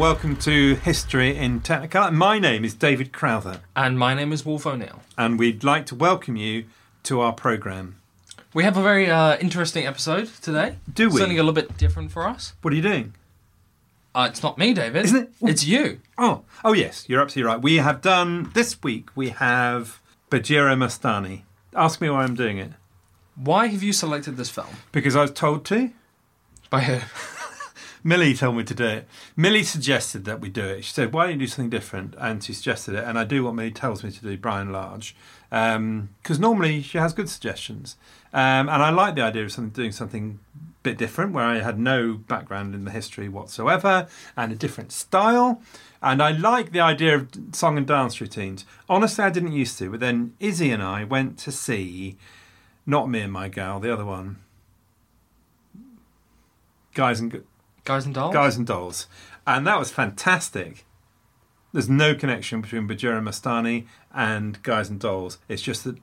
And welcome to History in Technicolor. My name is David Crowther, And my name is Wolf O'Neill. and we'd like to welcome you to our program. We have a very uh, interesting episode today. Do we? Something a little bit different for us. What are you doing? Uh, it's not me, David. Isn't it? It's you. Oh, oh yes, you're absolutely right. We have done this week. We have Bajirao Mastani. Ask me why I'm doing it Why have you selected this film? because I was told to. By who? Millie told me to do it. Millie suggested that we do it. She said, "Why don't you do something different?" And she suggested it, and I do what Millie tells me to do, and large, because normally she has good suggestions, um, and I like the idea of something, doing something a bit different, where I had no background in the history whatsoever, and a different style. And I like the idea of song and dance routines. Honestly, I didn't used to, but then Izzy and I went to see, not me and my gal, the other one, guys and Guys and Dolls? Guys and Dolls. And that was fantastic. There's no connection between Bajirao Mastani and Guys and Dolls. It's just that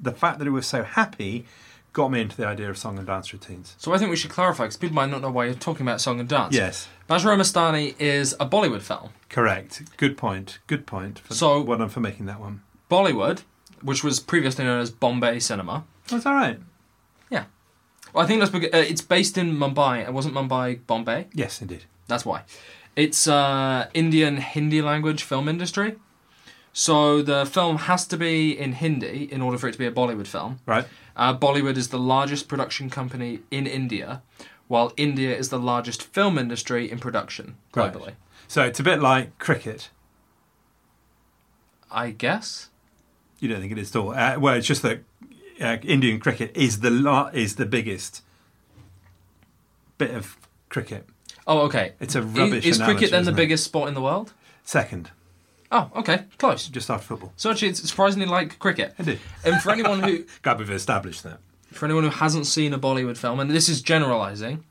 the fact that it was so happy got me into the idea of song and dance routines. So I think we should clarify because people might not know why you're talking about song and dance. Yes, Bajirao Mastani is a Bollywood film. correct. Good point. Good point. For, So- well done for making that one. Bollywood, which was previously known as Bombay Cinema. Oh, That's all right. Well, I think that's because uh, it's based in Mumbai. It wasn't Mumbai, Bombay. Yes, indeed. That's why. It's uh, Indian Hindi language film industry. So the film has to be in Hindi in order for it to be a Bollywood film. Right. Uh, Bollywood is the largest production company in India, while India is the largest film industry in production Right. globally. So it's a bit like cricket. I guess. You don't think it is at all? Uh, well, it's just that uh, Indian cricket is the la- is the biggest bit of cricket. Oh, okay. It's a rubbish Is, analogy, cricket then the it? biggest sport in the world? Second, Oh, okay, close. just after football. So actually, it's surprisingly like cricket. Indeed. And for anyone who Glad we've established that. for anyone who hasn't seen a Bollywood film, and this is generalizing,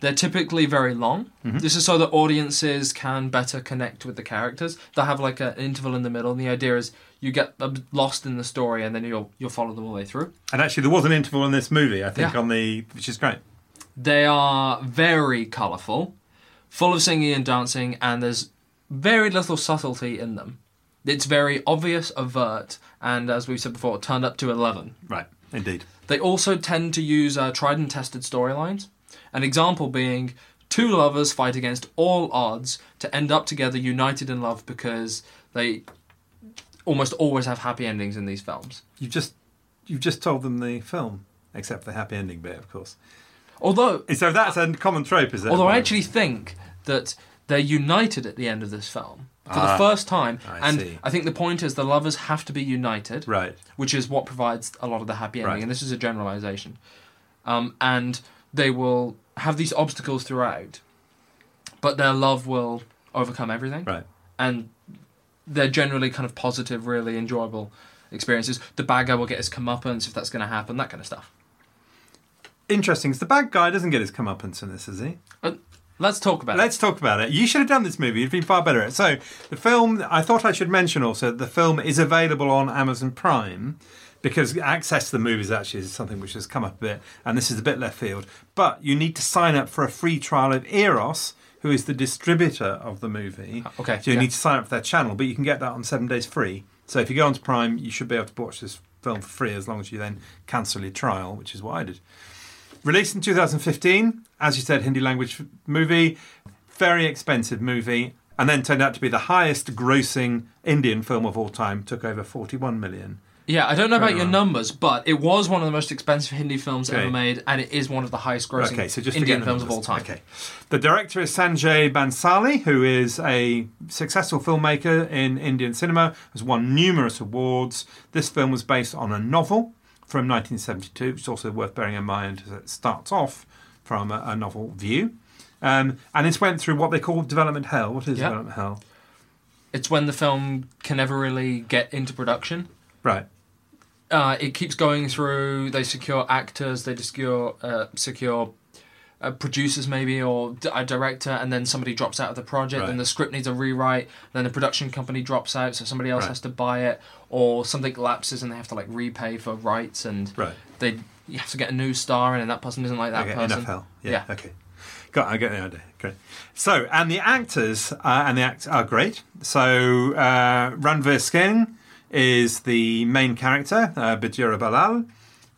they're typically very long. Mm-hmm. This is so that audiences can better connect with the characters. They have like an interval in the middle, and the idea is you get uh, lost in the story, and then you'll you'll follow them all the way through. And actually, there was an interval in this movie, I think, Yeah. on the which is great. They are very colourful, full of singing and dancing, and there's very little subtlety in them. It's very obvious, overt, and as we've said before, turned up to eleven. Right, indeed. They also tend to use uh, tried and tested storylines. An example being two lovers fight against all odds to end up together united in love because they almost always have happy endings in these films. You've just you've just told them the film, except for the happy ending bit, of course. Although, eh, So that's uh, a common trope, is it? although I actually think that they're united at the end of this film for the ah, first time. I and see. I think the point is the lovers have to be united, Right. which is what provides a lot of the happy ending. Right. And this is a generalization. Um, and they will have these obstacles throughout, but their love will overcome everything. Right. And they're generally kind of positive, really enjoyable experiences. The bad guy will get his comeuppance if that's going to happen, that kind of stuff. Interesting. 'cause the bad guy doesn't get his comeuppance in this, is he? Uh, let's talk about it. Let's talk about it. You should have done this movie. You'd been far better at it. So, the film, I thought I should mention also, the film is available on Amazon Prime because access to the movies actually is something which has come up a bit, and this is a bit left field. But you need to sign up for a free trial of Eros, who is the distributor of the movie. Ah, okay, So, you yeah. need to sign up for their channel, but you can get that on seven days free. So, if you go onto Prime, you should be able to watch this film for free as long as you then cancel your trial, which is what I did. Released in 2015, as you said, Hindi language movie, very expensive movie, and then turned out to be the highest grossing Indian film of all time, took over 41 million. Yeah, I don't know about your numbers, but it was one of the most expensive Hindi films Okay. ever made, and it is one of the highest grossing Okay, so just Indian films of all time. Okay. The director is Sanjay Bhansali, who is a successful filmmaker in Indian cinema, has won numerous awards. This film was based on a novel from 1972, which is also worth bearing in mind as it starts off from a, a novel view. Um, and this went through what they call development hell. What is Yeah. development hell? It's when the film can never really get into production. Right. Uh, it keeps going through. They secure actors. They secure uh, secure uh, producers, maybe, or d- a director, and then somebody drops out of the project. Right. Then the script needs a rewrite. Then the production company drops out, so somebody else Right. has to buy it, or something lapses and they have to like repay for rights, and Right. they you have to get a new star in, and that person isn't like that okay, person. enough hell. Yeah. Yeah. Okay. Got. I get the idea. Great. So, and the actors uh, and the acts are great. So, uh, Ranveer Singh is the main character, uh, Bajirao Ballal.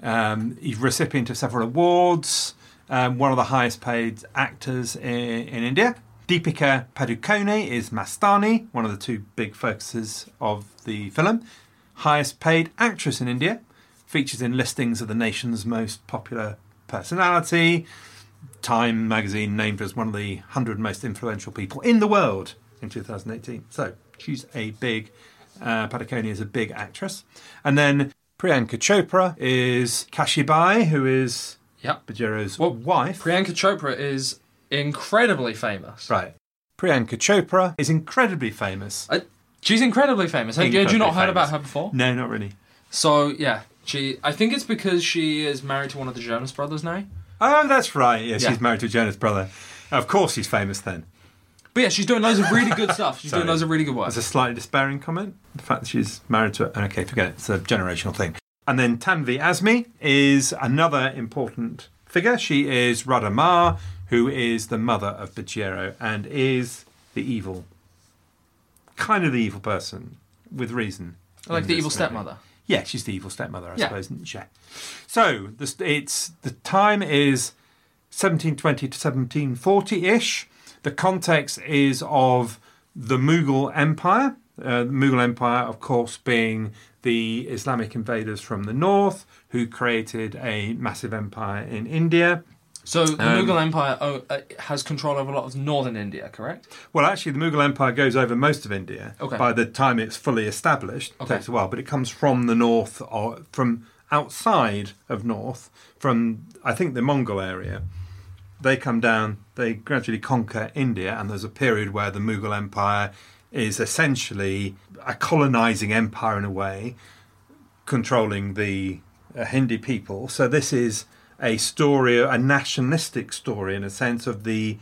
Um, he's recipient of several awards. Um, one of the highest paid actors in, in India. Deepika Padukone is Mastani, one of the two big focuses of the film. Highest paid actress in India. Features in listings of the nation's most popular personality. Time magazine named as one of the 100 most influential people in the world in 2018. So she's a big, uh, Padukone is a big actress. And then Priyanka Chopra is Kashibai, who is Yep. Bajirao's Well, wife. Priyanka Chopra is incredibly famous. right. Priyanka Chopra is incredibly famous. Uh, she's incredibly famous. Had, had you Incredibly not heard about her before? No, not really. So yeah, she. I think it's because she is married to one of the Jonas brothers now. Oh, that's right. Yeah, Yeah. she's married to Jonas' brother. Of course, she's famous then. But yeah, she's doing loads of really good stuff. She's Sorry. doing loads of really good work. That's a slightly despairing comment. The fact that she's married to it. okay, forget it. It's a generational thing. And then Tanvi Azmi is another important figure. She is Radha Ma, who is the mother of Bajirao and is the evil, kind of the evil person with reason. Oh, like the evil movie. stepmother. Yeah, she's the evil stepmother, I Yeah. suppose. Isn't she? So this, it's the time is 1720 to 1740 ish. The context is of the Mughal Empire. Uh, the Mughal Empire, of course, being the Islamic invaders from the north who created a massive empire in India. So the Um, Mughal Empire oh, uh, has control over a lot of northern India, correct? Well, actually, the Mughal Empire goes over most of India. Okay. By the time it's fully established, it takes a while, but it comes from the north or from outside of north, from I think the Mongol area. They come down, they gradually conquer India, and there's a period where the Mughal Empire is essentially a colonizing empire in a way, controlling the uh, Hindi people. So this is a story, a nationalistic story in a sense of the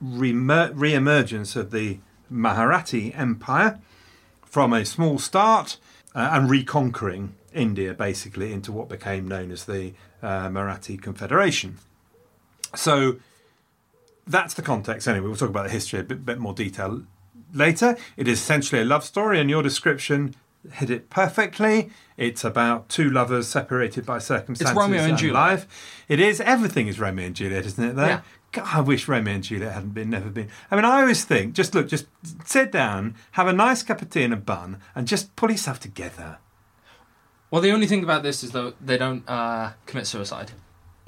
re-emergence of the Marathi Empire from a small start uh, and reconquering India basically into what became known as the uh, Marathi Confederation. So that's the context anyway. We'll talk about the history a bit, bit more detail later. It is essentially a love story, and your description hit it perfectly. It's about two lovers separated by circumstances. It's Romeo and Juliet. Life. It is. Everything is Romeo and Juliet, isn't it? Though. Yeah. God, I wish Romeo and Juliet hadn't been, never been. I mean, I always think, just look, just sit down, have a nice cup of tea and a bun, and just pull yourself together. Well, the only thing about this is though they don't uh, commit suicide.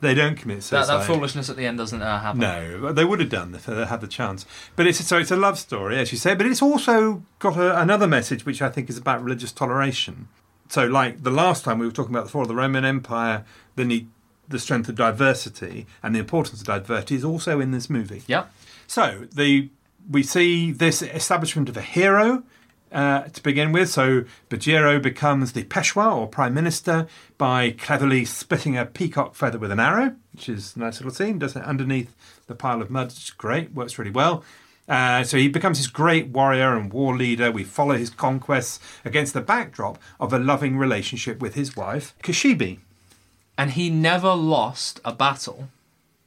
They don't commit suicide. that foolishness at the end doesn't uh, happen. No, they would have done if they had the chance. But it's so it's a love story, as you say. But it's also got a, another message, which I think is about religious toleration. So, like the last time we were talking about the fall of the Roman Empire, the need, the strength of diversity, and the importance of diversity is also in this movie. Yeah. So the we see this establishment of a hero uh, to begin with. So Bajirao becomes the Peshwa or Prime Minister by cleverly splitting a peacock feather with an arrow, which is a nice little scene. Does it underneath the pile of mud? It's great. Works really well. Uh, so he becomes this great warrior and war leader. We follow his conquests against the backdrop of a loving relationship with his wife, Kashibi. And he never lost a battle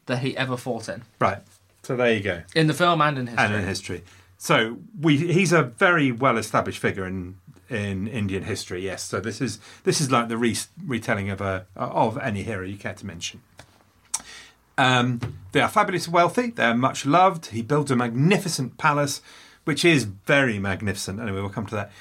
that he ever fought in. Right. So there you go. In the film and in history. and in history. So we he's a very well established figure in in Indian history. Yes. So this is this is like the re- retelling of a of any hero you care to mention. Um, they are fabulously wealthy. They are much loved. He builds a magnificent palace, which is very magnificent. Anyway, we'll come to that.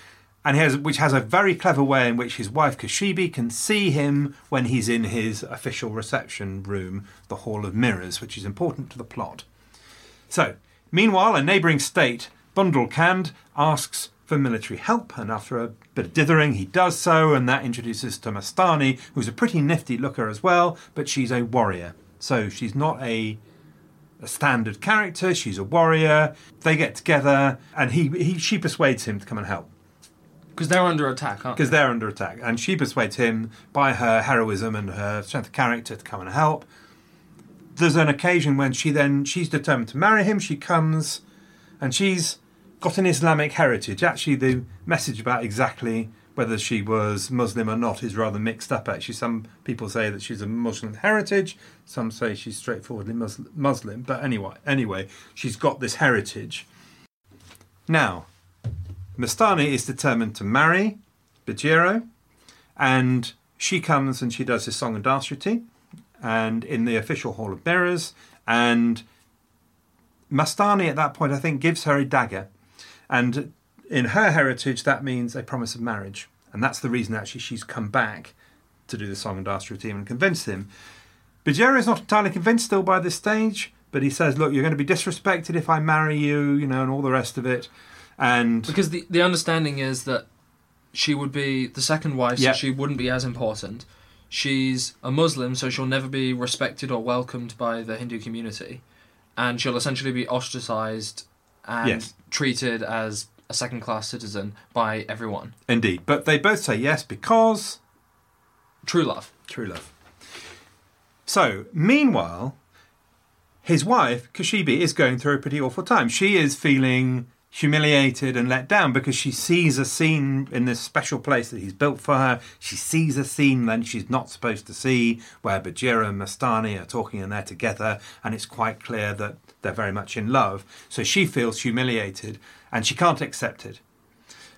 And has, which has a very clever way in which his wife Kashibi can see him when he's in his official reception room, the Hall of Mirrors, which is important to the plot. So, meanwhile, a neighbouring state, Bundelkhand, asks for military help, and after a bit of dithering, he does so, and that introduces to Mastani, who's a pretty nifty looker as well, but she's a warrior. So she's not a a standard character. She's a warrior. They get together, and he, he she persuades him to come and help Because they're under attack, aren't because they? they're under attack. And she persuades him by her heroism and her strength of character to come and help. There's an occasion when she then she's determined to marry him. She comes, and she's got an Islamic heritage. Actually, the message about exactly whether she was Muslim or not is rather mixed up. Actually, some people say that she's a Muslim heritage. Some say she's straightforwardly Muslim. But anyway, anyway, she's got this heritage. Now, Mastani is determined to marry Bajirao, and she comes and she does his song and dance routine, and in the official Hall of Mirrors, and Mastani at that point I think gives her a dagger, and in her heritage that means a promise of marriage, and that's the reason actually she's come back to do the song and dance routine and convince him. Bajirao is not entirely convinced still by this stage, but he says, "Look, you're going to be disrespected if I marry you," you know, and all the rest of it, and Because the, the understanding is that she would be the second wife, so she wouldn't be as important. She's a Muslim, so she'll never be respected or welcomed by the Hindu community. And she'll essentially be ostracized and Yes. treated as a second class citizen by everyone. Indeed. But they both say yes because True love. true love. So, meanwhile, his wife, Kashibi, is going through a pretty awful time. She is feeling humiliated and let down because she sees a scene in this special place that he's built for her. She sees a scene that she's not supposed to see where Bajirao and Mastani are talking and they're together, and it's quite clear that they're very much in love. So she feels humiliated and she can't accept it.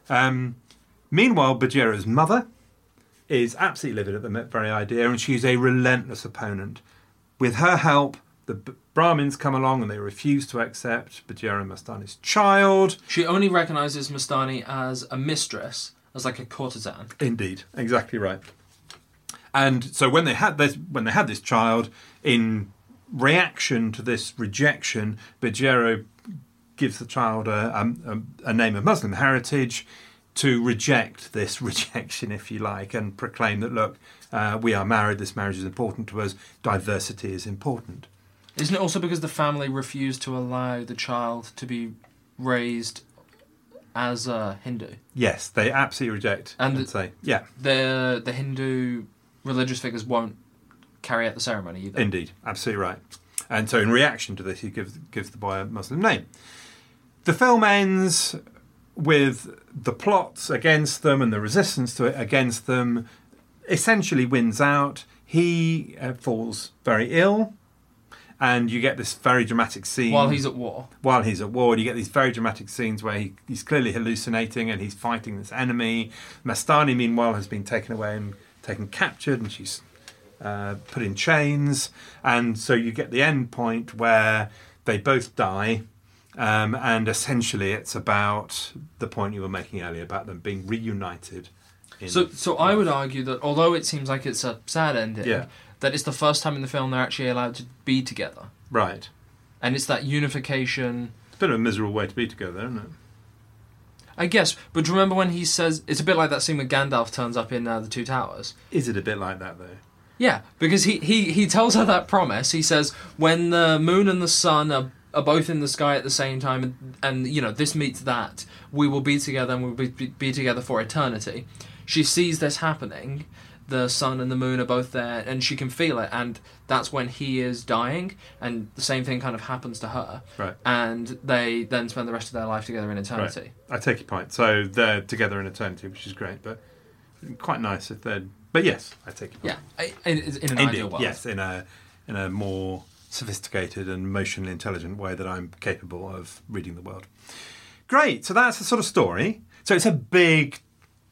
Um, meanwhile, Bajirao's mother is absolutely livid at the very idea, and she's a relentless opponent. With her help, the Brahmins come along and they refuse to accept Bajirao Mastani's child. She only recognizes Mastani as a mistress, as like a courtesan. Indeed, exactly right. And so when they had this, when they had this child, in reaction to this rejection, Bajirao gives the child a, a, a name of Muslim heritage to reject this rejection, if you like, and proclaim that look, uh, we are married. This marriage is important to us. Diversity is important. Isn't it also because the family refused to allow the child to be raised as a Hindu? Yes, they absolutely reject And and, the- say, yeah, The the Hindu religious figures won't carry out the ceremony either. Indeed, absolutely right. And so, in reaction to this, he gives gives the boy a Muslim name. The film ends with the plots against them and the resistance to it against them. Essentially, wins out. He uh, falls very ill, and you get this very dramatic scene While he's at war. while he's at war. And you get these very dramatic scenes where he, he's clearly hallucinating and he's fighting this enemy. Mastani, meanwhile, has been taken away and taken captured, and she's uh, put in chains. And so you get the end point where they both die. Um, and essentially, it's about the point you were making earlier about them being reunited in- So, so I would argue that although it seems like it's a sad ending, Yeah. That it's the first time in the film they're actually allowed to be together, right. and it's that unification. It's a bit of a miserable way to be together, isn't it? I guess, but do you remember when he says it's a bit like that scene where Gandalf turns up in uh, the Two Towers? Is it a bit like that though? Yeah, because he, he, he tells her that promise. He says, when the moon and the sun are, are both in the sky at the same time, and, and you know, this meets that, we will be together and we'll be, be, be together for eternity. She sees this happening. The sun and the moon are both there, and she can feel it, and that's when he is dying, and the same thing kind of happens to her. Right. And they then spend the rest of their life together in eternity. Right. I take your point. So they're together in eternity, which is great, but quite nice if they're. But yes, I take your point. Yeah, in, in an Indeed, ideal world. yes, in a in a more sophisticated and emotionally intelligent way that I'm capable of reading the world. Great. So that's the sort of story. So it's a big,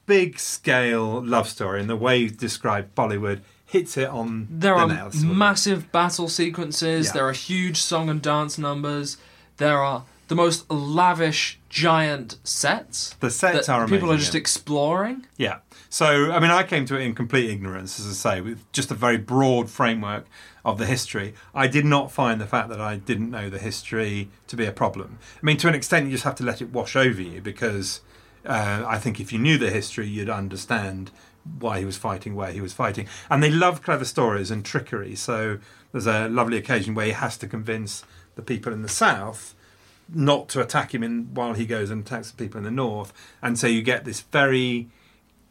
big scale love story, and the way you describe Bollywood hits it on There the are nail. sort of. massive battle sequences. Yeah. There are huge song and dance numbers. There are the most lavish, giant sets. The sets are People are just yeah. exploring. Yeah. So, I mean, I came to it in complete ignorance, as I say, with just a very broad framework of the history. I did not find the fact that I didn't know the history to be a problem. I mean, to an extent, you just have to let it wash over you because uh, I think if you knew the history, you'd understand why he was fighting, where he was fighting. And they love clever stories and trickery. So, there's a lovely occasion where he has to convince the people in the south not to attack him in while he goes and attacks the people in the north. And so you get this very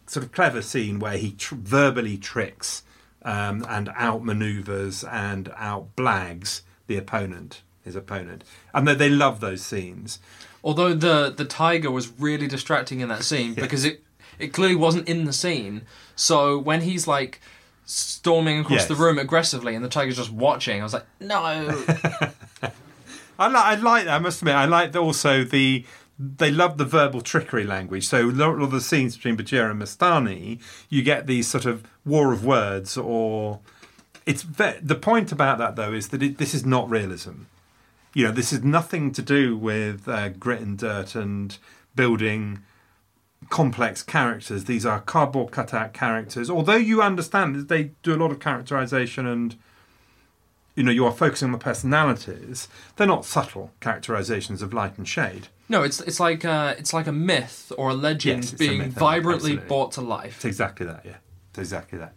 sort of clever scene where he tr- verbally tricks um, and outmaneuvers and outblags the opponent, his opponent, and they, they love those scenes. Although the the tiger was really distracting in that scene because it it clearly wasn't in the scene. So when he's like storming across Yes. the room aggressively and the tiger's just watching, I was like, no. I like, I like that. I must admit, I like the, also the. They love the verbal trickery language. So a lot of the scenes between Bajirao and Mastani, you get these sort of war of words, or it's ve- the point about that though is that it, this is not realism. You know, this is nothing to do with uh, grit and dirt and building complex characters. These are cardboard cutout characters. Although you understand that they do a lot of characterization and you know you are focusing on the personalities, they're not subtle characterizations of light and shade. no, it's it's like uh, it's like a myth or a legend Yes, it's a being myth, vibrantly absolutely. brought to life. It's exactly that, yeah. It's exactly that.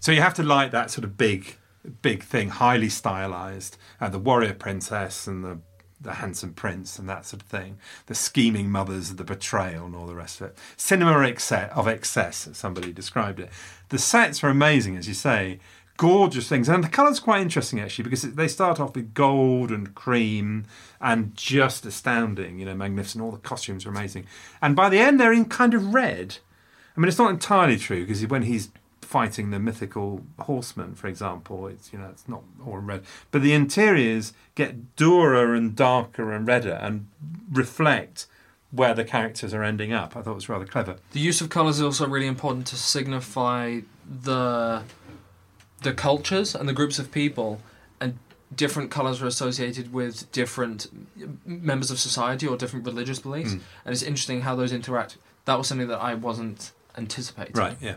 So you have to like that sort of big, big thing, highly stylized, and the warrior princess and the the handsome prince and that sort of thing, the scheming mothers, the betrayal, and all the rest of it. Cinema of excess, as somebody described it. The sets are amazing, as you say, gorgeous things, and the colours quite interesting actually because they start off with gold and cream and just astounding, you know, magnificent. All the costumes are amazing, and by the end they're in kind of red. I mean, it's not entirely true because when he's fighting the mythical horseman, for example, it's you know it's not all in red, but the interiors get durer and darker and redder and reflect where the characters are ending up. I thought it was rather clever. The use of colours is also really important to signify the the cultures and the groups of people, and different colours are associated with different members of society or different religious beliefs, Hmm. and it's interesting how those interact. That was something that I wasn't anticipating. Right yeah.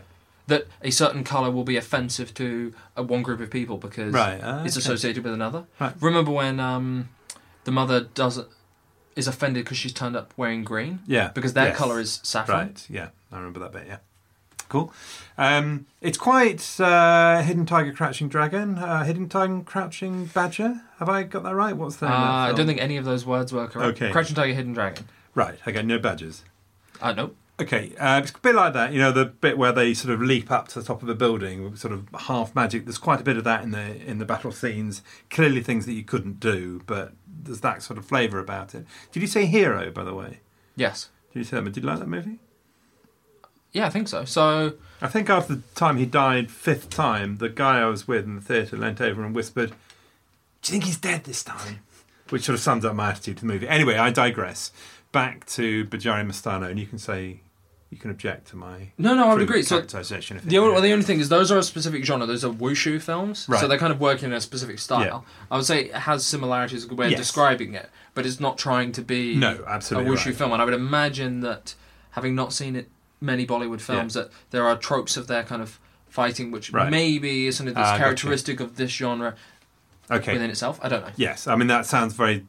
That a certain colour will be offensive to uh, one group of people because Right, ah, it's okay. associated with another. Right. Remember when um, the mother does is offended because she's turned up wearing green? Yeah. Because their Yes. colour is saffron. Right. Yeah, I remember that bit. Yeah. Cool. Um, it's quite uh, Hidden Tiger, Crouching Dragon, uh, Hidden Tiger, Crouching Badger. Have I got that right? What's the Uh, name that I don't think any of those words were correct. Okay. Crouching Tiger, Hidden Dragon. Right. Okay. No badgers. Uh, nope. Okay, uh, it's a bit like that. You know, the bit where they sort of leap up to the top of a building, sort of half magic. There's quite a bit of that in the in the battle scenes. Clearly, things that you couldn't do, but there's that sort of flavour about it. Did you say Hero, by the way? Yes. Did you say that? Did you like that movie? Yeah, I think so. So, I think after the time he died, fifth time, the guy I was with in the theatre leant over and whispered, "Do you think he's dead this time?" Which sort of sums up my attitude to the movie. Anyway, I digress. Back to Bajari Mastano, and you can say you can object to my No, no, I would agree. So, characterisation if the only, well, the only thing is, those are a specific genre. Those are wushu films. Right. So they're kind of working in a specific style. Yeah. I would say it has similarities, a good way Yes. of describing it, but it's not trying to be No, absolutely a wushu right. film. And I would imagine that, having not seen it many Bollywood films that there are tropes of their kind of fighting, which Right. maybe is something that's Ah, gotcha. characteristic of this genre Okay. within itself. I don't know. Yes, I mean that sounds very,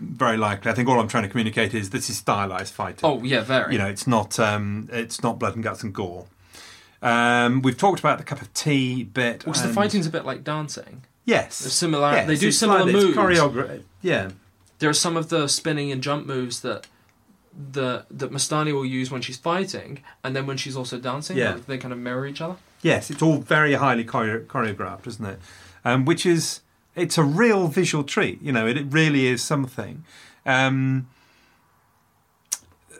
very likely. I think all I'm trying to communicate is this is stylized fighting. Oh yeah, very. you know, it's not um, it's not blood and guts and gore. Um, we've talked about the cup of tea bit. because the fighting's a bit like dancing. yes, There's similar- Yes, they do similar like moves. Choreography, yeah, There are some of the spinning and jump moves that the that Mastani will use when she's fighting, and then when she's also dancing, Yeah. they kind of mirror each other. yes. It's all very highly choreo- choreographed, isn't it? Um, which is it's a real visual treat. You know, it, it really is something. Um,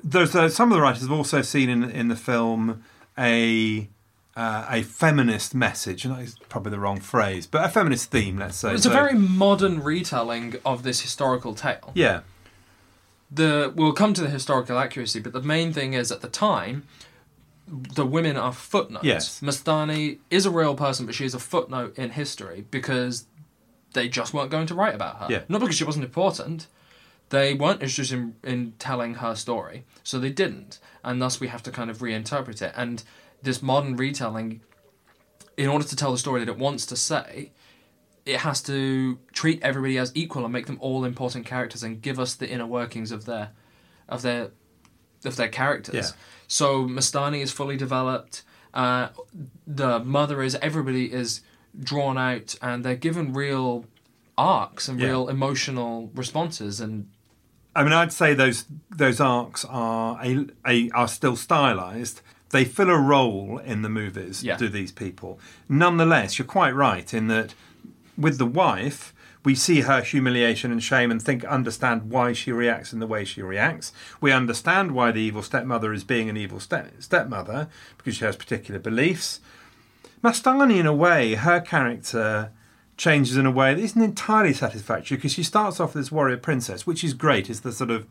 there's uh, some of the writers have also seen in in the film a uh, a feminist message, and that's probably the wrong phrase, but a feminist theme, let's say. It's So- a very modern retelling of this historical tale. yeah, The we'll come to the historical accuracy, but the main thing is at the time, the women are footnotes. Yes. Mastani is a real person, but she is a footnote in history because they just weren't going to write about her. Yeah. Not because she wasn't important. They weren't interested in, in telling her story, so they didn't, and thus we have to kind of reinterpret it. And this modern retelling, in order to tell the story that it wants to say, it has to treat everybody as equal and make them all important characters and give us the inner workings of their of their of their characters. Yeah. So Mastani is fully developed. Uh, the mother is everybody is drawn out and they're given real arcs and Yeah. real emotional responses and I mean, I'd say those those arcs are a, a are still stylized. They fill a role in the movies. Yeah. Do these people? Nonetheless, you're quite right in that with the wife, we see her humiliation and shame and think understand why she reacts in the way she reacts. We understand why the evil stepmother is being an evil step, stepmother because she has particular beliefs. Mastani, in a way, her character changes in a way that isn't entirely satisfactory because she starts off as warrior princess, which is great, is the sort of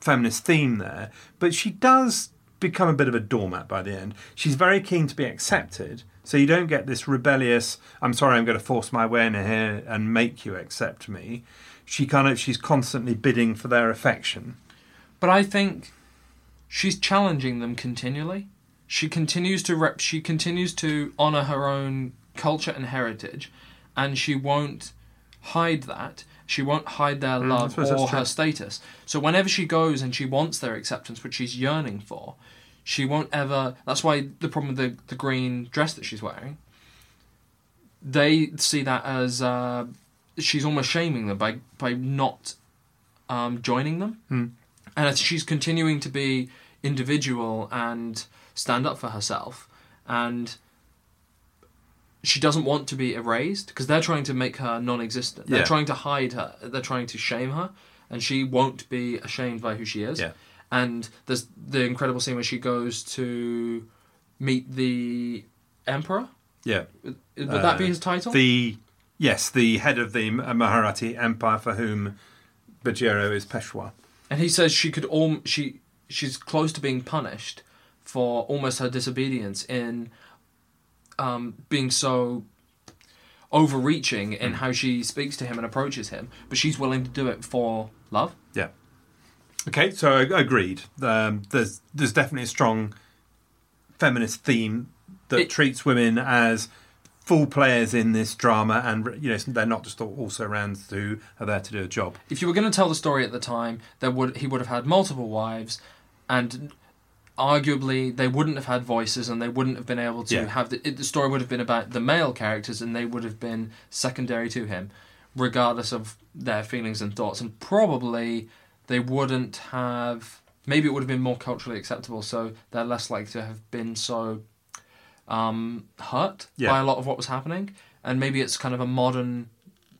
feminist theme there, but she does become a bit of a doormat by the end. She's very keen to be accepted, so you don't get this rebellious, I'm sorry, I'm going to force my way in here and make you accept me. She kind of she's constantly bidding for their affection. But I think she's challenging them continually. She continues to rep- she continues to honor her own culture and heritage, and she won't hide that. She won't hide their love suppose that's or her status. So whenever she goes and she wants their acceptance, which she's yearning for, she won't ever. That's why the problem with the, the green dress that she's wearing. They see that as uh, she's almost shaming them by by not um, joining them and she's continuing to be individual and stand up for herself and she doesn't want to be erased because they're trying to make her non-existent they're Yeah. trying to hide her they're trying to shame her and she won't be ashamed by who she is Yeah. and there's the incredible scene where she goes to meet the emperor Yeah. would that be Uh, his title The yes, the head of the Maharati Empire for whom Bajirao is Peshwa. and he says she could all she she's close to being punished for almost her disobedience in um, being so overreaching in how she speaks to him and approaches him, but she's willing to do it for love. Yeah. Okay, so I- agreed. Um, there's there's definitely a strong feminist theme that It- treats women as full players in this drama, and you know they're not just also around who are there to do a job. If you were going to tell the story at the time, there would he would have had multiple wives, and arguably they wouldn't have had voices, and they wouldn't have been able to Yeah. have the, it, the story would have been about the male characters, and they would have been secondary to him, regardless of their feelings and thoughts, and probably they wouldn't have. Maybe it would have been more culturally acceptable, so they're less likely to have been so um, hurt Yeah. by a lot of what was happening, and maybe it's kind of a modern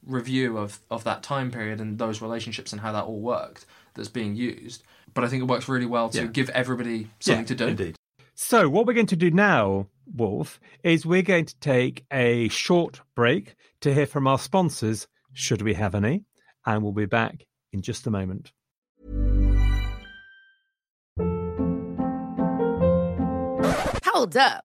review of, of that time period and those relationships and how that all worked that's being used. But I think it works really well to Yeah. give everybody something to do. Indeed. So, what we're going to do now, Wolf, is we're going to take a short break to hear from our sponsors, should we have any, and we'll be back in just a moment. Hold up.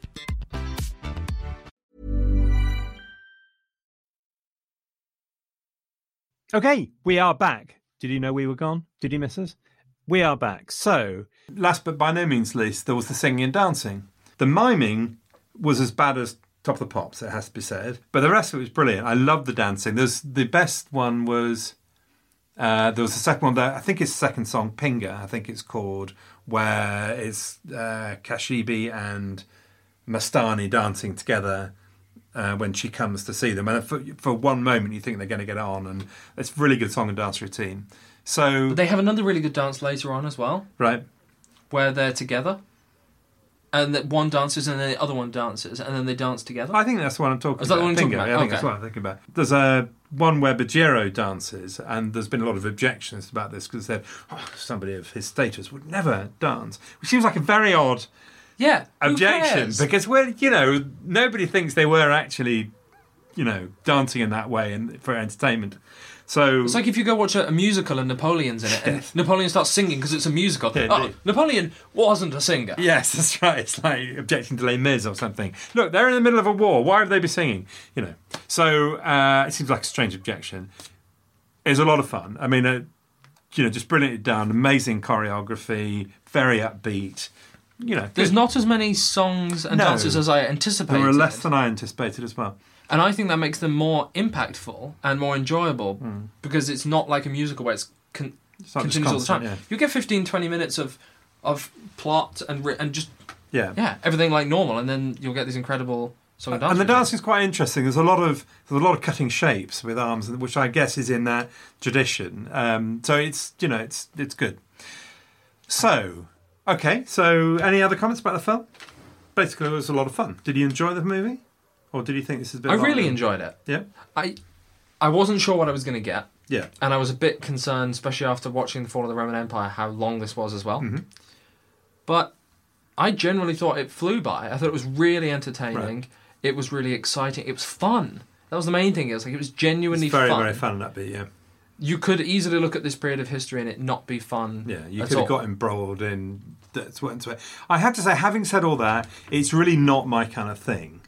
Okay, we are back. Did you know we were gone? Did you miss us? We are back. So, Last but by no means least, there was the singing and dancing. The miming was as bad as Top of the Pops, it has to be said. But the rest of it was brilliant. I loved the dancing. There's the best one was uh, there was the second one that I think it's the second song, Pinga, I think it's called, where it's uh, Kashibi and Mastani dancing together uh, when she comes to see them. And for, for one moment, you think they're going to get on, and it's a really good song and dance routine. So, But they have another really good dance later on as well, right, where they're together. And that one dances and then the other one dances and then they dance together. I think that's what I'm talking Is that about. the one you're talking about? yeah, I think Okay. that's what I'm thinking about. There's a one where Bajirao dances, and there's been a lot of objections about this because they said oh, somebody of his status would never dance, which seems like a very odd yeah. objection because we're you know nobody thinks they were actually you know dancing in that way and for entertainment. So It's like if you go watch a, a musical and Napoleon's in it, and Napoleon starts singing because it's a musical. Yeah, oh. Napoleon wasn't a singer. Yes, that's right. It's like objecting to Les Mis or something. Look, they're in the middle of a war. Why would they be singing? You know. So uh, it seems like a strange objection. It's a lot of fun. I mean, uh, you know, just brilliantly done. Amazing choreography. Very upbeat. You know, There's good. not as many songs and No. dances as I anticipated. There were less than I anticipated as well. and I think that makes them more impactful and more enjoyable because it's not like a musical where it's con- It's continues all the time. constant, You get 15, 20 minutes of of plot and ri- and just Yeah. yeah everything like normal, and then you'll get these incredible song and. And the dance is quite interesting. There's a lot of there's a lot of cutting shapes with arms, which I guess is in that tradition. Um, so it's you know it's it's good. So okay, so any other comments about the film? Basically, it was a lot of fun. Did you enjoy the movie, or did you think this is a bit? I really enjoyed it. Yeah, I I wasn't sure what I was going to get. yeah, and I was a bit concerned, especially after watching the fall of the Roman Empire, how long this was as well. Mm-hmm. But I generally thought it flew by. I thought it was really entertaining. Right. It was really exciting. It was fun. That was the main thing. It was like it was genuinely it's very fun. very fun and upbeat. Yeah, You could easily look at this period of history and it not be fun. yeah. You could have got embroiled in that's what. I have to say, having said all that, it's really not my kind of thing.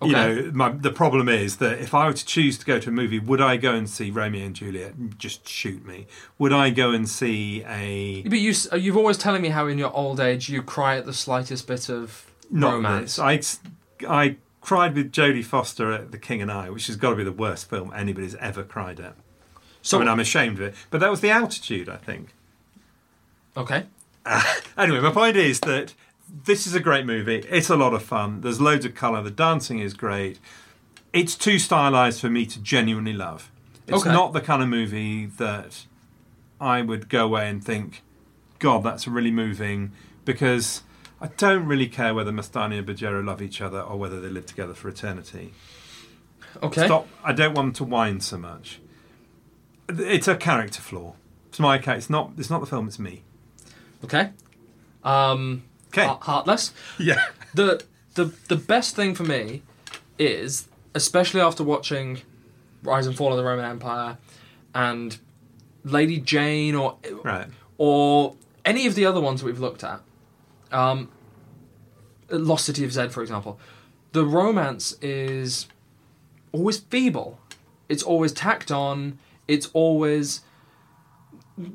Okay. You know, my, the problem is that if I were to choose to go to a movie, would I go and see Romeo and Juliet? Just shoot me. Would I go and see a But you, uh, you've always telling me how in your old age you cry at the slightest bit of not romance. this? I I cried with Jodie Foster at The King and I, which has got to be the worst film anybody's ever cried at. So I mean, I'm ashamed of it, but that was the altitude, I think. okay, uh, Anyway, my point is that this is a great movie. It's a lot of fun. There's loads of colour. The dancing is great. It's too stylized for me to genuinely love. It's Okay. not the kind of movie that I would go away and think, God, that's really moving, because I don't really care whether Mastani and Bajirao love each other or whether they live together for eternity. okay. Stop. I don't want them to whine so much. It's a character flaw. It's my case. It's not. It's not the film. It's me. Okay. Um, Okay. Heart- Heartless. Yeah. the the the best thing for me is especially after watching Rise and Fall of the Roman Empire and Lady Jane or Right. or any of the other ones that we've looked at. Um, Lost City of Zed, for example. The romance is always feeble. It's always tacked on. It's always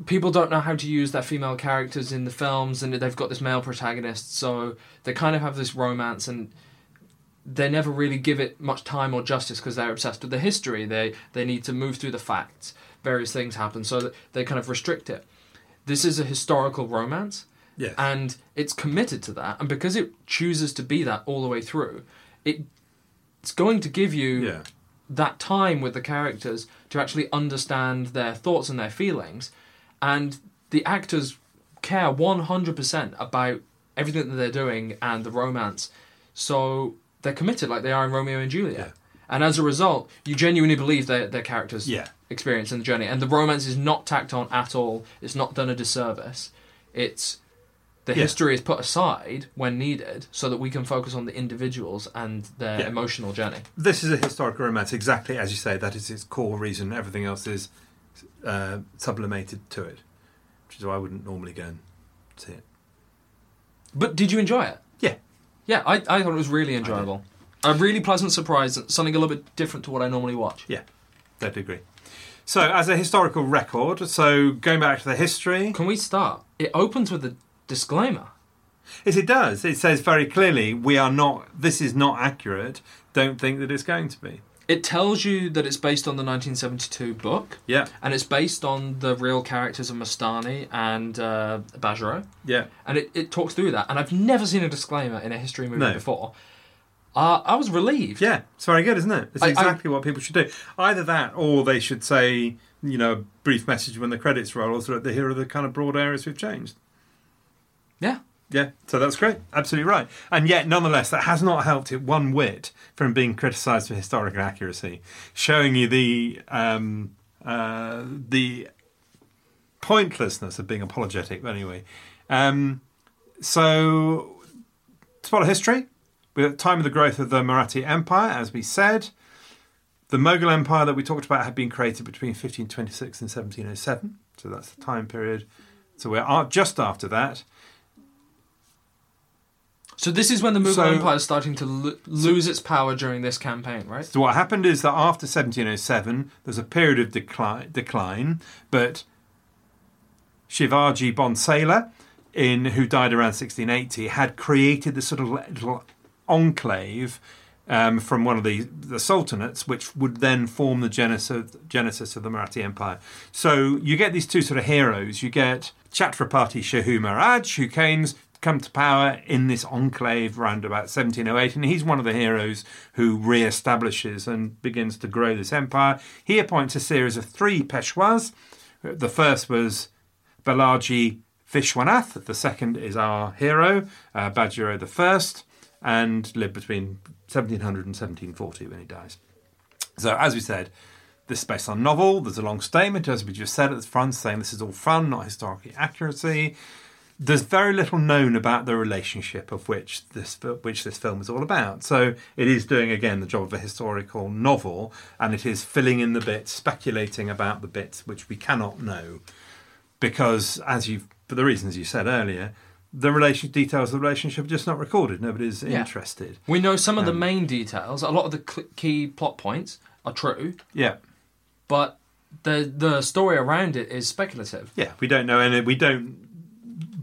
people don't know how to use their female characters in the films and they've got this male protagonist so they kind of have this romance and they never really give it much time or justice because they're obsessed with the history they they need to move through the facts various things happen so they kind of restrict it this is a historical romance Yes. and it's committed to that and because it chooses to be that all the way through it it's going to give you Yeah. That time with the characters to actually understand their thoughts and their feelings and the actors care 100% about everything that they're doing and the romance so they're committed like they are in romeo and juliet And as a result, you genuinely believe their, their characters' Yeah. experience and the journey. And the romance is not tacked on at all. It's not done a disservice. It's the Yeah. history is put aside when needed so that we can focus on the individuals and their Yeah. emotional journey. This is a historical romance, exactly as you say. That is its core reason. Everything else is uh, sublimated to it, which is why I wouldn't normally go and see it. But did you enjoy it? Yeah, Yeah, I, I thought it was really enjoyable. A really pleasant surprise, something a little bit different to what I normally watch. yeah, I'd agree. So, as a historical record, so going back to the history, Can we start? It opens with a disclaimer. Yes, it does. It says very clearly, we are not, this is not accurate. Don't think that it's going to be. It tells you that it's based on the 1972 book, Yeah. and it's based on the real characters of Mastani and uh, Bajirao, Yeah. and it, it talks through that. And I've never seen a disclaimer in a history movie No. before. Uh, I was relieved. Yeah. It's very good, isn't it? It's I- I- exactly what people should do. Either that or they should say, you know, a brief message when the credits roll so that here are the kind of broad areas we've changed. Yeah. Yeah, so that's great. Absolutely right. And yet, nonetheless, that has not helped it one whit from being criticised for historical accuracy, showing you the um, uh, the pointlessness of being apologetic. But anyway, um, so follow history, we're at the time of the growth of the Marathi Empire, as we said. The Mughal Empire that we talked about had been created between 1526 and 1707, so that's the time period. So we're just after that. So this is when the Mughal So- Empire is starting to lo- lose its power during this campaign, right? So what happened is that after 1707, there's a period of decline, decline but Shivaji Bhonsale, in who died around 1680, had created this sort of little enclave um, from one of the the sultanates, which would then form the genesis genesis of the Marathi Empire. So you get these two sort of heroes. You get Chhatrapati Shahu Maharaj, who came come to power in this enclave around about 1708, and he's one of the heroes who re-establishes and begins to grow this empire. He appoints a series of three Peshwas. The first was Balaji Vishwanath. The second is our hero, uh, Bajirao the First, and lived between 1700 and 1740 when he dies. So, as we said, this is based on novel. There's a long statement, as we just said at the front, saying this is all fun, not historical accuracy. There's very little known about the relationship of which this which this film is all about. So it is doing again the job of a historical novel, and it is filling in the bits, speculating about the bits which we cannot know, because as you for the reasons you said earlier, the relation details of the relationship are just not recorded. Nobody's Yeah. interested. We know some of the Um, main details. A lot of the key plot points are true, Yeah. but the the story around it is speculative. Yeah, we don't know, and we don't.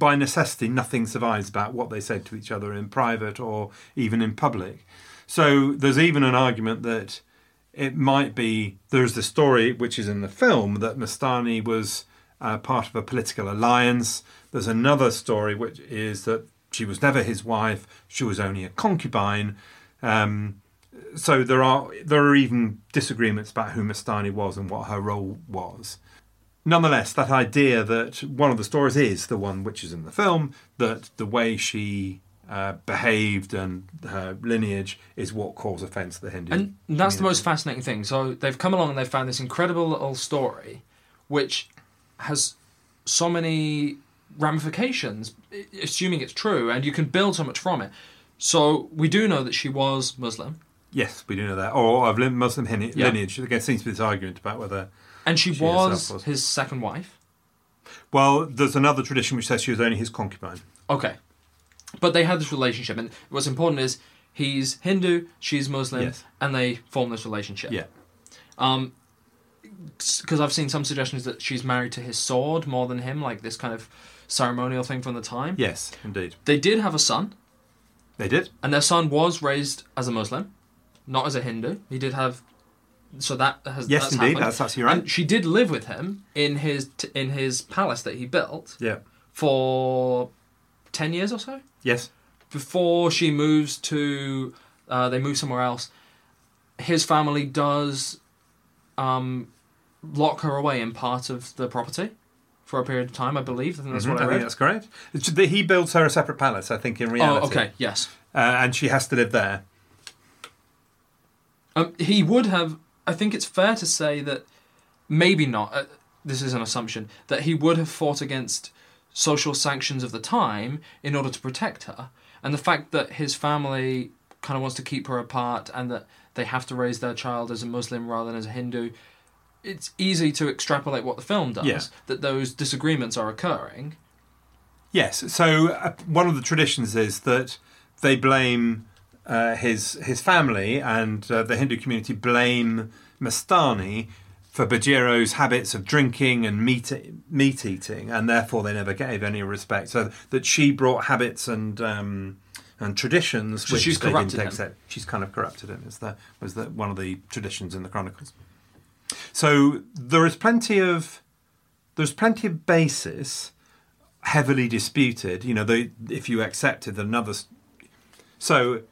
By necessity, nothing survives about what they said to each other in private or even in public. So there's even an argument that it might be there's the story which is in the film that Mastani was uh, part of a political alliance. There's another story which is that she was never his wife; she was only a concubine. Um, so there are there are even disagreements about who Mastani was and what her role was. Nonetheless, that idea that one of the stories is the one which is in the film, that the way she uh, behaved and her lineage is what caused offence to the Hindu. And that's the most fascinating thing. So they've come along and they've found this incredible little story, which has so many ramifications, assuming it's true, and you can build so much from it. So we do know that she was Muslim, Yes, we do know that. Or of Muslim hine- Yeah. lineage. There seems to be this argument about whether. And she, She was, his second wife. Well, there's another tradition which says she was only his concubine. Okay, but they had this relationship, and what's important is he's Hindu, she's Muslim, Yes. and they form this relationship. Yeah. Um, because I've seen some suggestions that she's married to his sword more than him, like this kind of ceremonial thing from the time. Yes, indeed. They did have a son, They did. and their son was raised as a Muslim, not as a Hindu. He did have, so that has Yes, that's indeed. happened. That's absolutely right. And she did live with him in his t- in his palace that he built Yeah. for ten years or so Yes. before she moves to uh, they move somewhere else his family does um, lock her away in part of the property for a period of time i believe i think that's Mhm, what I i read that's correct. It's just that He builds her a separate palace, I think, in reality. oh okay yes Uh, and she has to live there. Um, he would have. I think it's fair to say that maybe not. Uh, this is an assumption that he would have fought against social sanctions of the time in order to protect her, and the fact that his family kind of wants to keep her apart and that they have to raise their child as a Muslim rather than as a Hindu. It's easy to extrapolate what the film does. Yeah. That those disagreements are occurring. Yes. So uh, one of the traditions is that they blame uh, his his family and uh, the Hindu community blame Mastani for Bajirao's habits of drinking and meat meat eating, and therefore they never gave any respect. So that she brought habits and um, and traditions So which she's they didn't corrupted him. accept. She's kind of corrupted him. Is the was the one of the traditions in the chronicles. So there is plenty of there's plenty of basis heavily disputed. You know, if you accepted another. So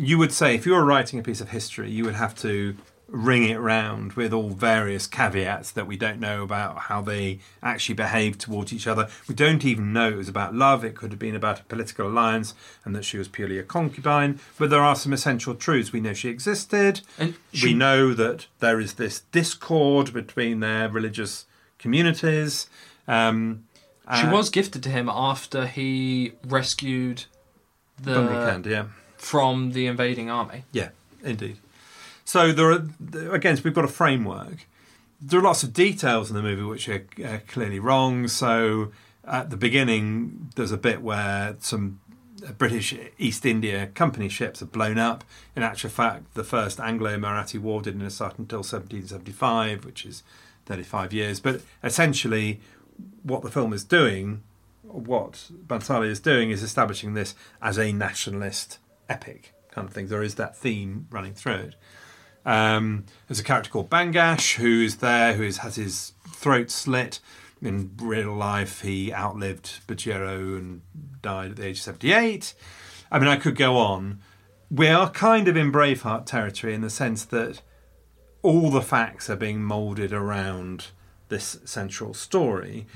you would say if you were writing a piece of history, you would have to ring it round with all various caveats that we don't know about how they actually behaved towards each other. We don't even know it was about love. It could have been about a political alliance and that she was purely a concubine. But there are some essential truths. We know she existed. And we know that there is this discord between their religious communities. Um, She uh, was gifted to him after he rescued the Bundelkhand, yeah. From the invading army. Yeah, indeed. So there are again, we've got a framework. There are lots of details in the movie which are uh, clearly wrong. So at the beginning, there's a bit where some British East India Company ships are blown up. In actual fact, the first Anglo-Marathi war didn't start until 1775, which is 35 years. But essentially, what the film is doing, what Bhansali is doing, is establishing this as a nationalist epic kind of thing. There is that theme running through it. Um, there's a character called Bangash who's there, who is, has his throat slit. In real life, he outlived Bajirao and died at the age of 78. I mean, I could go on. We are kind of in Braveheart territory in the sense that all the facts are being moulded around this central story,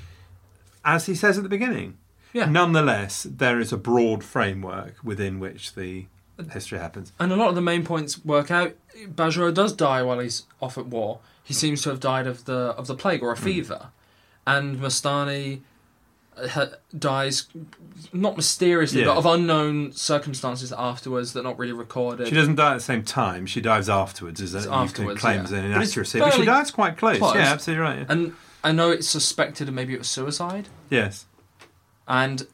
as he says at the beginning. Yeah. Nonetheless, there is a broad framework within which the history happens. And a lot of the main points work out. Bajirao does die while he's off at war. He seems to have died of the of the plague or a fever, and Mastani uh, ha- dies not mysteriously, Yeah. but of unknown circumstances afterwards that are not really recorded. She doesn't die at the same time. She dies afterwards, is that afterwards, claim yeah. an inaccuracy. But she dies quite close. close. Yeah, absolutely right. yeah. And I know it's suspected, and maybe it was suicide. yes. And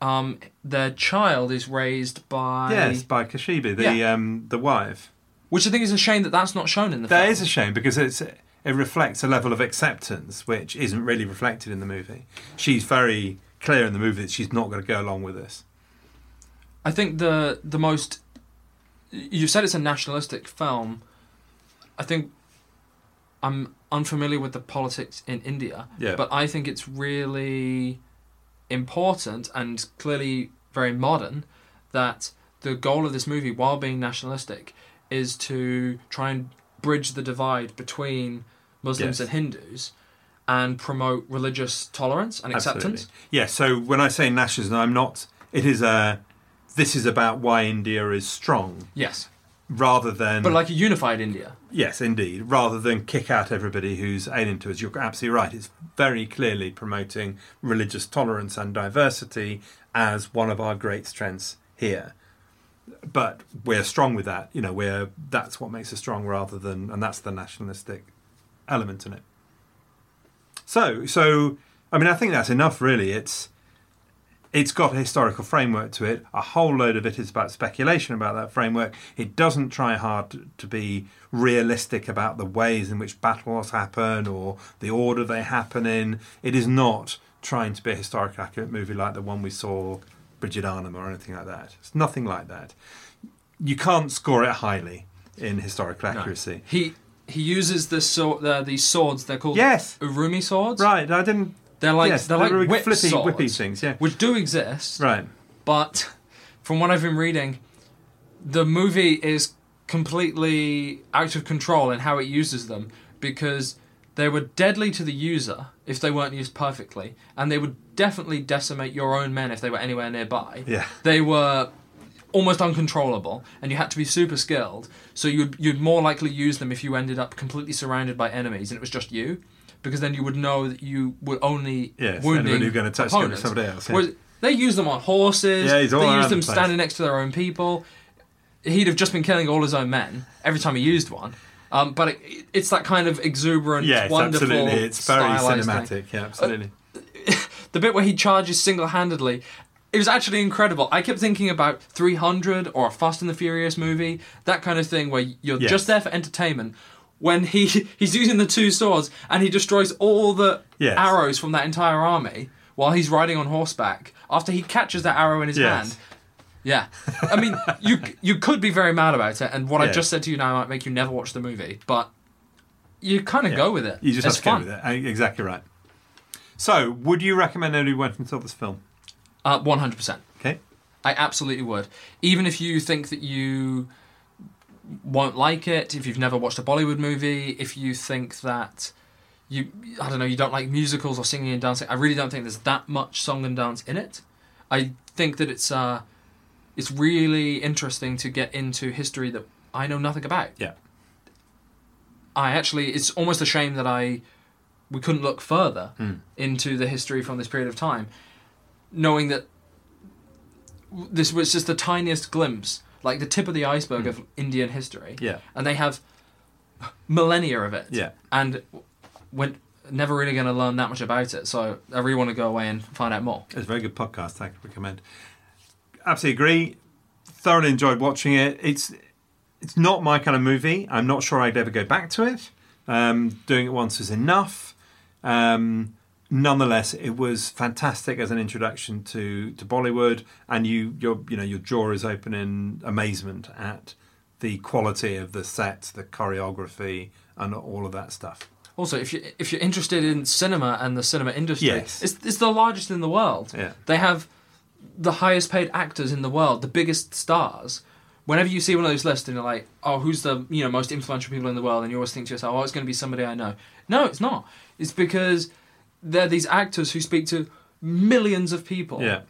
um, their child is raised by Yes, by Kashibai, the Yeah. um, the wife. which I think is a shame that that's not shown in the That film. is a shame because it's it reflects a level of acceptance which isn't really reflected in the movie. She's very clear in the movie that she's not going to go along with this. I think the the most you said it's a nationalistic film. I think I'm unfamiliar with the politics in India, Yeah. but I think it's really important and clearly very modern that the goal of this movie, while being nationalistic, is to try and bridge the divide between Muslims Yes. and Hindus and promote religious tolerance and acceptance. Absolutely. Yeah. So when I say nationalism, I'm not. It is a. This is about why India is strong, Yes, rather than. but like a unified India. Yes, indeed. Rather than kick out everybody who's alien to us, you're absolutely right. It's very clearly promoting religious tolerance and diversity as one of our great strengths here. But we're strong with that. You know, we're that's what makes us strong, rather than, and that's the nationalistic element in it. So, so I mean, I think that's enough. Really, it's it's got a historical framework to it. A whole load of it is about speculation about that framework. It doesn't try hard to, to be realistic about the ways in which battles happen or the order they happen in. It is not trying to be a historically accurate movie like the one we saw, Bridge at Arnhem, or anything like that. It's nothing like that. You can't score it highly in historical accuracy. He he uses the sword, uh, these swords. They're called Yes. Urumi swords. Right, I didn't. They're like yes, they're like really whip flippy, swords, whippy things. Yeah, which do exist. right. But from what I've been reading, the movie is completely out of control in how it uses them because they were deadly to the user if they weren't used perfectly, and they would definitely decimate your own men if they were anywhere nearby. Yeah. They were almost uncontrollable, and you had to be super skilled. So you'd you'd more likely use them if you ended up completely surrounded by enemies and it was just you, because then you would know that you were only Yes, wounding anybody who's gonna touch them opponents. somebody else, yeah. Whereas they use them on horses. Yeah, he's all they use them the standing next to their own people. He'd have just been killing all his own men every time he used one. Um, but it, it's that kind of exuberant, Yes, wonderful, absolutely. It's very cinematic. thing. Yeah, absolutely. The bit where he charges single-handedly, it was actually incredible. I kept thinking about 300 or a Fast and the Furious movie, that kind of thing where you're Yes. just there for entertainment. When he he's using the two swords and he destroys all the Yes. arrows from that entire army while he's riding on horseback after he catches that arrow in his Yes. hand. Yeah, I mean, you you could be very mad about it, and what I just said to you now might make you never watch the movie, but you kind of Yeah. go with it. You just it's have to fun. go with it. Exactly right. So, would you recommend anybody went and saw this film? Uh, One hundred percent. Okay. I absolutely would. Even if you think that you won't like it, if you've never watched a Bollywood movie, if you think that you, I don't know, you don't like musicals or singing and dancing, I really don't think there's that much song and dance in it. I think that it's uh, it's really interesting to get into history that I know nothing about. Yeah. I actually, it's almost a shame that I we couldn't look further into the history from this period of time, knowing that this was just the tiniest glimpse, like the tip of the iceberg of Indian history. Yeah. and they have millennia of it. Yeah. and we're never really going to learn that much about it. So I really want to go away and find out more. It's a very good podcast. I recommend. Absolutely agree. Thoroughly enjoyed watching it. It's it's not my kind of movie. I'm not sure I'd ever go back to it. Um, doing it once is enough. Um, nonetheless, it was fantastic as an introduction to, to Bollywood, and you your you know your jaw is open in amazement at the quality of the set, the choreography, and all of that stuff. Also, if you if you're interested in cinema and the cinema industry, Yes. it's, it's the largest in the world. Yeah. They have the highest paid actors in the world, the biggest stars. Whenever you see one of those lists and you're like, oh, who's the you know most influential people in the world, and you always think to yourself, oh, it's going to be somebody I know. No, it's not. It's because they're these actors who speak to millions of people. Yeah,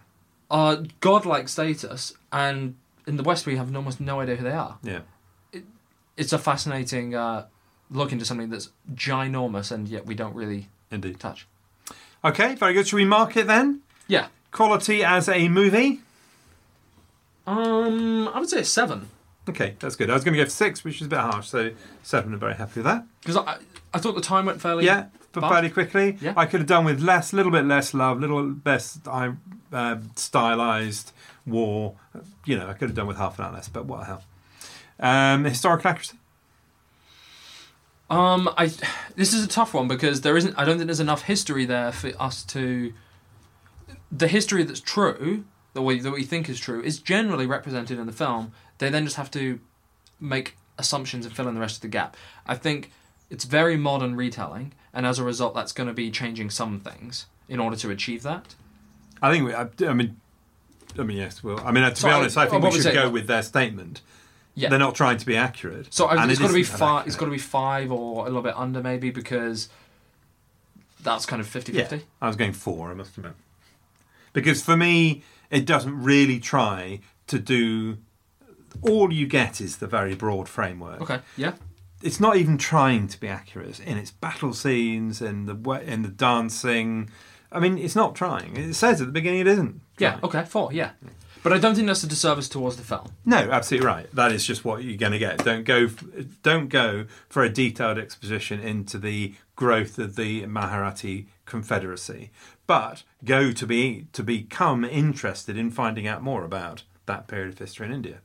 Are godlike status, and in the West we have almost no idea who they are. yeah. It's a fascinating uh, look into something that's ginormous, and yet we don't really Indeed. touch. Okay, very good. Should we mark it then? Yeah. Quality as a movie. Um, I would say seven Okay, that's good. I was going to go for six, which is a bit harsh, so seven. I'm very happy with that. because I, I thought the time went fairly. Yeah, but fast. fairly quickly. Yeah. I could have done with less, little bit less love, little less I uh, stylized war. You know, I could have done with half an hour less, but what the hell. Um, historical accuracy. Um, I this is a tough one because there isn't. I don't think there's enough history there for us to. The history that's true, the way that we think is true, is generally represented in the film. They then just have to make assumptions and fill in the rest of the gap. I think it's very modern retelling, and as a result, that's going to be changing some things in order to achieve that. I think. We, I, I mean, I mean, yes. Well, I mean, to So be honest, I think we should go with their statement. Yeah. They're not trying to be accurate. So I- and it's it got to be five. It's got to be five or a little bit under maybe because that's kind of 50-50. Yeah, I was going four, I must admit. Because for me, it doesn't really try to do. All you get is the very broad framework. Okay. Yeah. It's not even trying to be accurate in its battle scenes and the way, in the dancing. I mean, it's not trying. It says at the beginning it isn't. Yeah. Okay. Four. Yeah. But I don't think that's a disservice towards the film. No, absolutely right. That is just what you're going to get. Don't go. Don't go for a detailed exposition into the growth of the Maharati Confederacy, but go to be to become interested in finding out more about that period of history in India,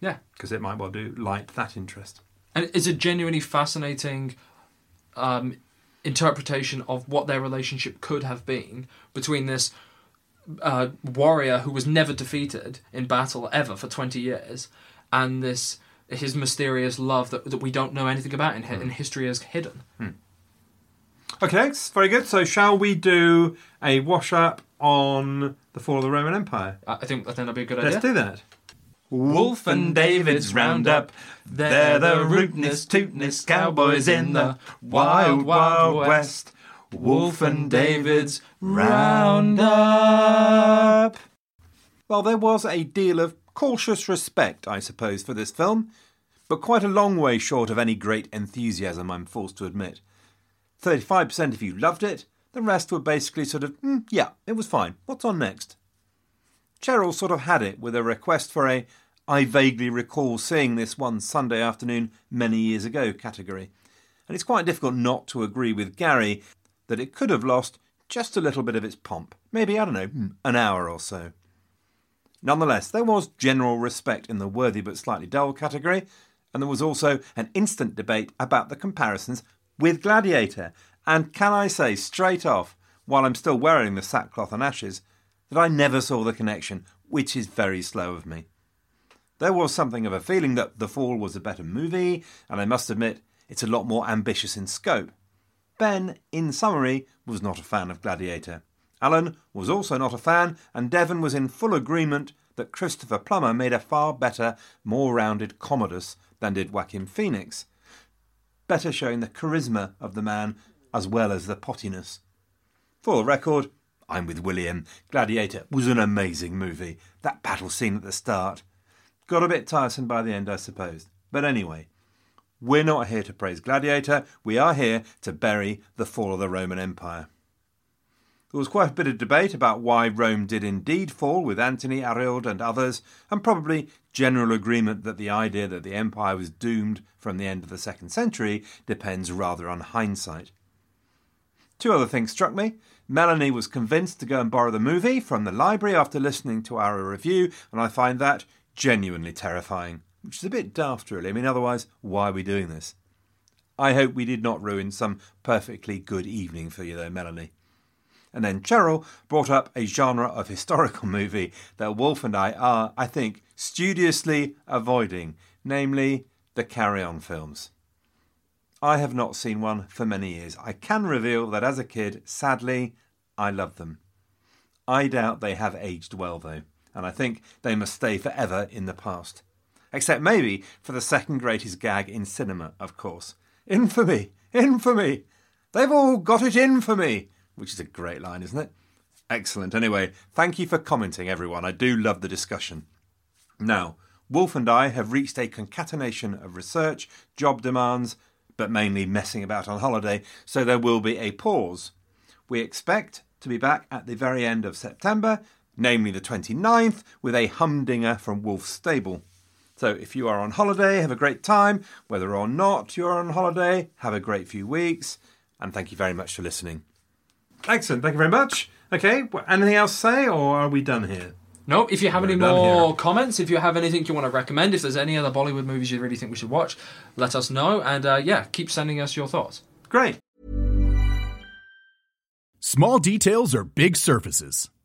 Yeah. because it might well do light that interest. And it's a genuinely fascinating um, interpretation of what their relationship could have been between this uh, warrior who was never defeated in battle ever for 20 years and this his mysterious love that, that we don't know anything about and, hi- and history has hidden. Okay, thanks. very good. So, shall we do a wash up on the fall of the Roman Empire? I I think I think that'd be a good idea. Let's do that. Wolf and David's roundup. They're the rootinest, tootinest cowboys in the wild, wild west. Wolf and David's roundup. Well, there was a deal of cautious respect, I suppose, for this film, but quite a long way short of any great enthusiasm, I'm forced to admit. 35% of you loved it, the rest were basically sort of, mm, yeah, it was fine. What's on next? Cheryl sort of had it with a request for a I vaguely recall seeing this one Sunday afternoon many years ago category. And it's quite difficult not to agree with Gary that it could have lost just a little bit of its pomp. Maybe, I don't know, an hour or so. Nonetheless, there was general respect in the worthy but slightly dull category, and there was also an instant debate about the comparisons with Gladiator. And can I say straight off, while I'm still wearing the sackcloth and ashes, that I never saw the connection, which is very slow of me. There was something of a feeling that The Fall was a better movie, and I must admit, it's a lot more ambitious in scope. Ben, in summary, was not a fan of Gladiator. Alan was also not a fan, and Devon was in full agreement that Christopher Plummer made a far better, more rounded Commodus than did Joaquin Phoenix, better showing the charisma of the man as well as the pottiness. For the record, I'm with William. Gladiator was an amazing movie. That battle scene at the start. Got a bit tiresome by the end, I suppose. But anyway, we're not here to praise Gladiator, we are here to bury the fall of the Roman Empire. There was quite a bit of debate about why Rome did indeed fall with Antony, Arild, and others, and probably general agreement that the idea that the empire was doomed from the end of the second century depends rather on hindsight. Two other things struck me. Melanie was convinced to go and borrow the movie from the library after listening to our review, and I find that genuinely terrifying, which is a bit daft, really. I mean, otherwise, why are we doing this? I hope we did not ruin some perfectly good evening for you, though, Melanie. And then Cheryl brought up a genre of historical movie that Wolf and I are, I think, studiously avoiding, namely the Carry On films. I have not seen one for many years. I can reveal that as a kid, sadly, I loved them. I doubt they have aged well, though, and I think they must stay forever in the past. Except maybe for the second greatest gag in cinema, of course. Infamy! Infamy! They've all got it in for me! which is a great line, isn't it? Excellent. Anyway, thank you for commenting, everyone. I do love the discussion. Now, Wolf and I have reached a concatenation of research, job demands, but mainly messing about on holiday, so there will be a pause. We expect to be back at the very end of September, namely the 29th, with a humdinger from Wolf's stable. So if you are on holiday, have a great time. Whether or not you're on holiday, have a great few weeks. And thank you very much for listening. Excellent. Thank you very much. Okay. Anything else to say, or are we done here? No, if you have We're any more here. comments, if you have anything you want to recommend, if there's any other Bollywood movies you really think we should watch, let us know. And uh, yeah, keep sending us your thoughts. Great. Small details are big surfaces.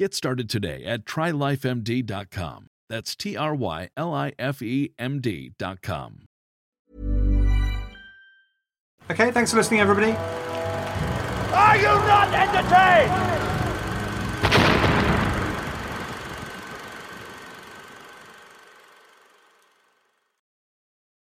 Get started today at trylifemd.com. That's T R Y L I F E M D.com. Okay, thanks for listening, everybody. Are you not entertained?